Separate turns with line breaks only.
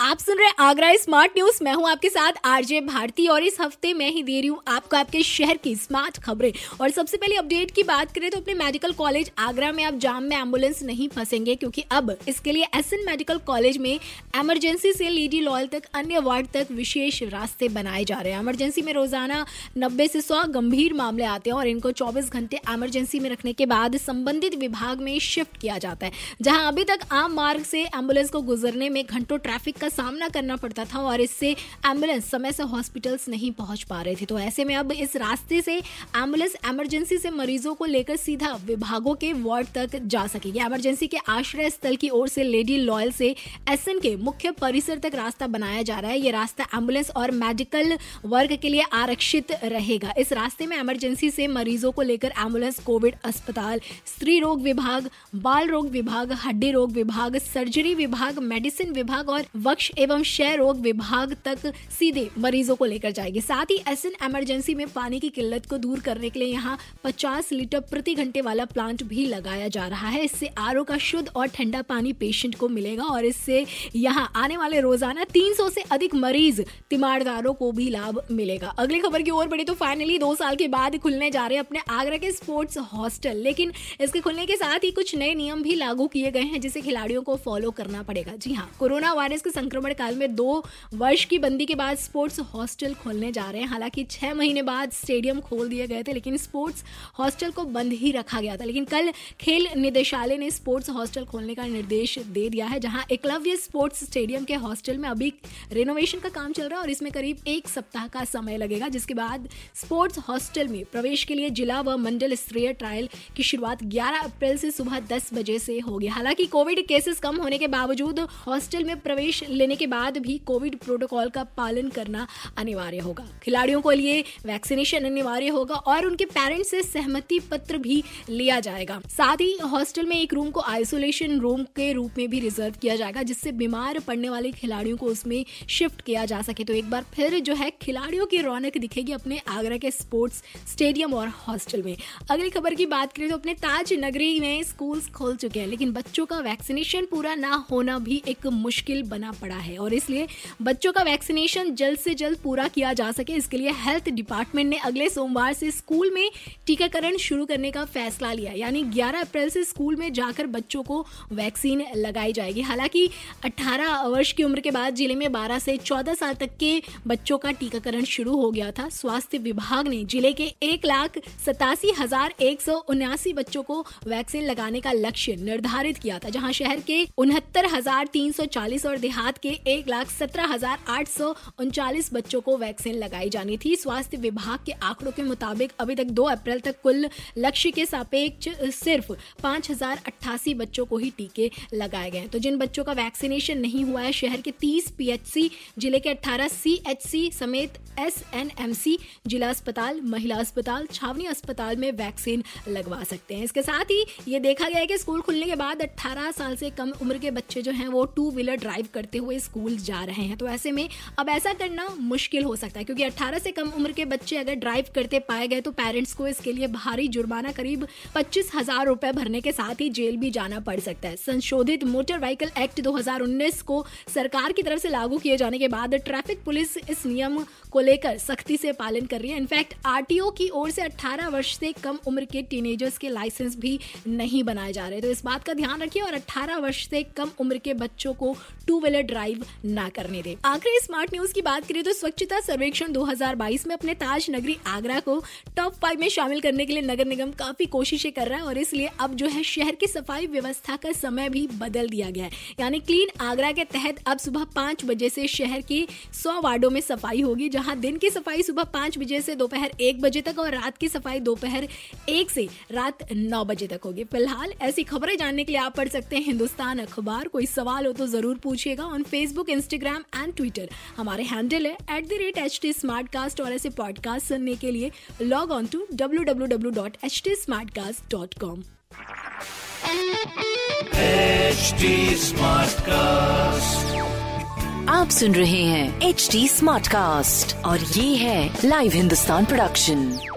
आप सुन रहे आगरा स्मार्ट न्यूज़। मैं हूँ आपके साथ आरजे भारती और इस हफ़्ते मैं ही दे रही हूँ आपको आपके शहर की स्मार्ट खबरें। और सबसे पहले अपडेट की बात करें तो अपने मेडिकल कॉलेज आगरा में अब जाम में एंबुलेंस नहीं फंसेंगे क्योंकि अब इसके लिए एसएन मेडिकल कॉलेज में एमरजेंसी से लेडी लॉयल तक अन्य वार्ड तक विशेष रास्ते बनाए जा रहे हैं। एमरजेंसी में रोज़ाना नब्बे से सौ गंभीर मामले आते हैं और इनको चौबीस घंटे एमरजेंसी में रखने के बाद संबंधित विभाग में शिफ्ट किया जाता है, जहाँ अभी तक आम मार्ग से एंबुलेंस को गुजरने में घंटों ट्रैफ़िक का सामना करना पड़ता था और इससे एंबुलेंस समय से हॉस्पिटल्स नहीं पहुँच पा रहे थे। तो ऐसे में अब इस रास्ते से एंबुलेंस इमरजेंसी से मरीजों को लेकर सीधा विभागों के वार्ड तक जा सकेगी। इमरजेंसी के आश्रय स्थल की ओर से लेडी लॉयल से एस के मुख्य परिसर तक रास्ता बनाया जा रहा है। ये रास्ता एंबुलेंस और मेडिकल वर्ग के लिए आरक्षित रहेगा। इस रास्ते में एमरजेंसी से मरीजों को लेकर एंबुलेंस कोविड अस्पताल, स्त्री रोग विभाग, बाल रोग विभाग, हड्डी रोग विभाग सर्जरी विभाग मेडिसिन विभाग और वक्ष एवं क्षय रोग विभाग तक सीधे मरीजों को लेकर जाएगी। साथ ही एस इमरजेंसी में पानी की किल्लत को दूर करने के लिए यहाँ 50 लीटर प्रति घंटे वाला प्लांट भी लगाया जा रहा है। इससे आर का शुद्ध और ठंडा पानी पेशेंट को मिलेगा और इससे यहाँ आने वाले रोज़ाना 300 से अधिक मरीज़ तिमारदारों को भी लाभ मिलेगा। अगली खबर की ओर बढ़े तो फाइनली दो साल के बाद खुलने जा रहे अपने आगरा के स्पोर्ट्स हॉस्टल लेकिन इसके खुलने के साथ ही कुछ नए नियम भी लागू किए गए हैं, जिसे खिलाड़ियों को फॉलो करना पड़ेगा। जी हाँ कोरोना वायरस के संक्रमण काल में दो वर्ष की बंदी के बाद स्पोर्ट्स हॉस्टल खोलने जा रहे हैं। हालाँकि छह महीने बाद स्टेडियम खोल दिए गए थे, लेकिन स्पोर्ट्स हॉस्टल को बंद ही रखा गया था। लेकिन कल खेल निदेशालय ने स्पोर्ट्स हॉस्टल खोलने का निर्देश दे दिया है, जहाँ एकलव्य स्पोर्ट्स स्टेडियम के हॉस्टल में अभी रेनोवेशन का काम चल रहा है और इसमें करीब एक सप्ताह का समय लगेगा, जिसके बाद स्पोर्ट्स हॉस्टल में प्रवेश के लिए जिला व मंडल स्तरीय ट्रायल की शुरुआत 11 अप्रैल से सुबह 10 बजे से होगी। हालाँकि कोविड केसेस कम होने के बावजूद हॉस्टल में प्रवेश लेने के बाद भी कोविड प्रोटोकॉल का पालन करना अनिवार्य होगा। खिलाड़ियों को लिए वैक्सीनेशन अनिवार्य होगा और उनके पेरेंट्स से सहमति पत्र भी लिया जाएगा। साथ ही हॉस्टल में एक रूम को आइसोलेशन रूम के रूप में भी रिज़र्व किया जाएगा, जिससे बीमार पड़ने वाले खिलाड़ियों को उसमें शिफ्ट किया जा सके। तो एक बार फिर जो है, खिलाड़ियों की रौनक दिखेगी अपने आगरा के स्पोर्ट्स स्टेडियम और हॉस्टल में। अगली खबर की बात करें तो अपने ताज नगरी में स्कूल खोल चुके हैं, लेकिन बच्चों का वैक्सीनेशन पूरा ना होना भी एक मुश्किल बना पड़ा। है और इसलिए बच्चों का वैक्सीनेशन जल्द से जल्द पूरा किया जा सके। इसके लिए हेल्थ डिपार्टमेंट ने अगले सोमवार से स्कूल में टीकाकरण शुरू करने का फैसला लिया। यानी 11 अप्रैल से स्कूल में जाकर बच्चों को वैक्सीन लगाई जाएगी। हालाँकि 18 वर्ष की उम्र के बाद ज़िले में 12 से 14 साल तक के बच्चों का टीकाकरण शुरू हो गया था। स्वास्थ्य विभाग ने ज़िले के एक लाख सतासी हज़ार एक सौ उन्यासी बच्चों को वैक्सीन लगाने का लक्ष्य निर्धारित किया था, जहाँ शहर के उनहत्तर हज़ार तीन सौ चालीस और देहात के एक लाख सत्रह हज़ार आठ सौ उनचालीस बच्चों को वैक्सीन लगाई जानी थी। स्वास्थ्य विभाग के आंकड़ों के मुताबिक अभी तक दो अप्रैल तक कुल लक्ष्य के सापेक्ष सिर्फ़ पाँच हज़ार अट्ठासी बच्चों को ही टीके लगाए गए तो जिन बच्चों का वैक्सीनेशन नहीं हुआ है, शहर के तीस पीएचसी, ज़िले के अट्ठारह सी समेत एस एन एम सी जिला अस्पताल, महिला अस्पताल, छावनी अस्पताल में वैक्सीन लगवा सकते हैं। इसके साथ ही ये देखा गया है कि स्कूल खुलने के बाद 18 साल से कम उम्र के बच्चे जो हैं, वो टू व्हीलर ड्राइव करते हुए स्कूल जा रहे हैं। तो ऐसे में अब ऐसा करना मुश्किल हो सकता है, क्योंकि 18 से कम उम्र के बच्चे अगर ड्राइव करते पाए गए तो पेरेंट्स को इसके लिए भारी जुर्माना करीब पच्चीस हज़ार रुपए भरने के साथ ही जेल भी जाना पड़ सकता है। संशोधित मोटर व्हीकल एक्ट 2019 को सरकार की तरफ़ से लागू किए जाने के बाद ट्रैफ़िक पुलिस इस नियम को लेकर सख्ती से पालन कर रही है। इनफैक्ट आरटीओ की ओर से 18 वर्ष से कम उम्र के टीनेजर्स के लाइसेंस भी नहीं बनाए जा रहे। तो इस बात का ध्यान रखिए और 18 वर्ष से कम उम्र के बच्चों को टू व्हीलर ड्राइव ना करने दे। आखिरी स्मार्ट न्यूज़ की बात करें तो स्वच्छता सर्वेक्षण 2022 में अपने ताज नगरी आगरा को टॉप फाइव में शामिल करने के लिए नगर निगम काफ़ी कोशिशें कर रहा है और इसलिए अब जो है शहर की सफ़ाई व्यवस्था का समय भी बदल दिया गया है। यानी क्लीन आगरा के तहत अब सुबह पाँच बजे से शहर की सौ वार्डो में सफ़ाई होगी, जहाँ दिन की सफ़ाई सुबह पाँच बजे से दोपहर एक बजे तक और रात की सफ़ाई दोपहर एक से रात नौ बजे तक होगी। फ़िलहाल ऐसी खबरें जानने के लिए आप पढ़ सकते हैं हिंदुस्तान अखबार। कोई सवाल हो तो ज़रूर पूछिएगा on Facebook Instagram and Twitter हमारे हैंडल है at the rate H T Smartcast और ऐसे पॉडकास्ट सुनने के लिए log on to W W W dot H T Smartcast dot com
HD Smartcast.
आप सुन रहे हैं एच टी स्मार्ट कास्ट और ये है लाइव हिंदुस्तान प्रोडक्शन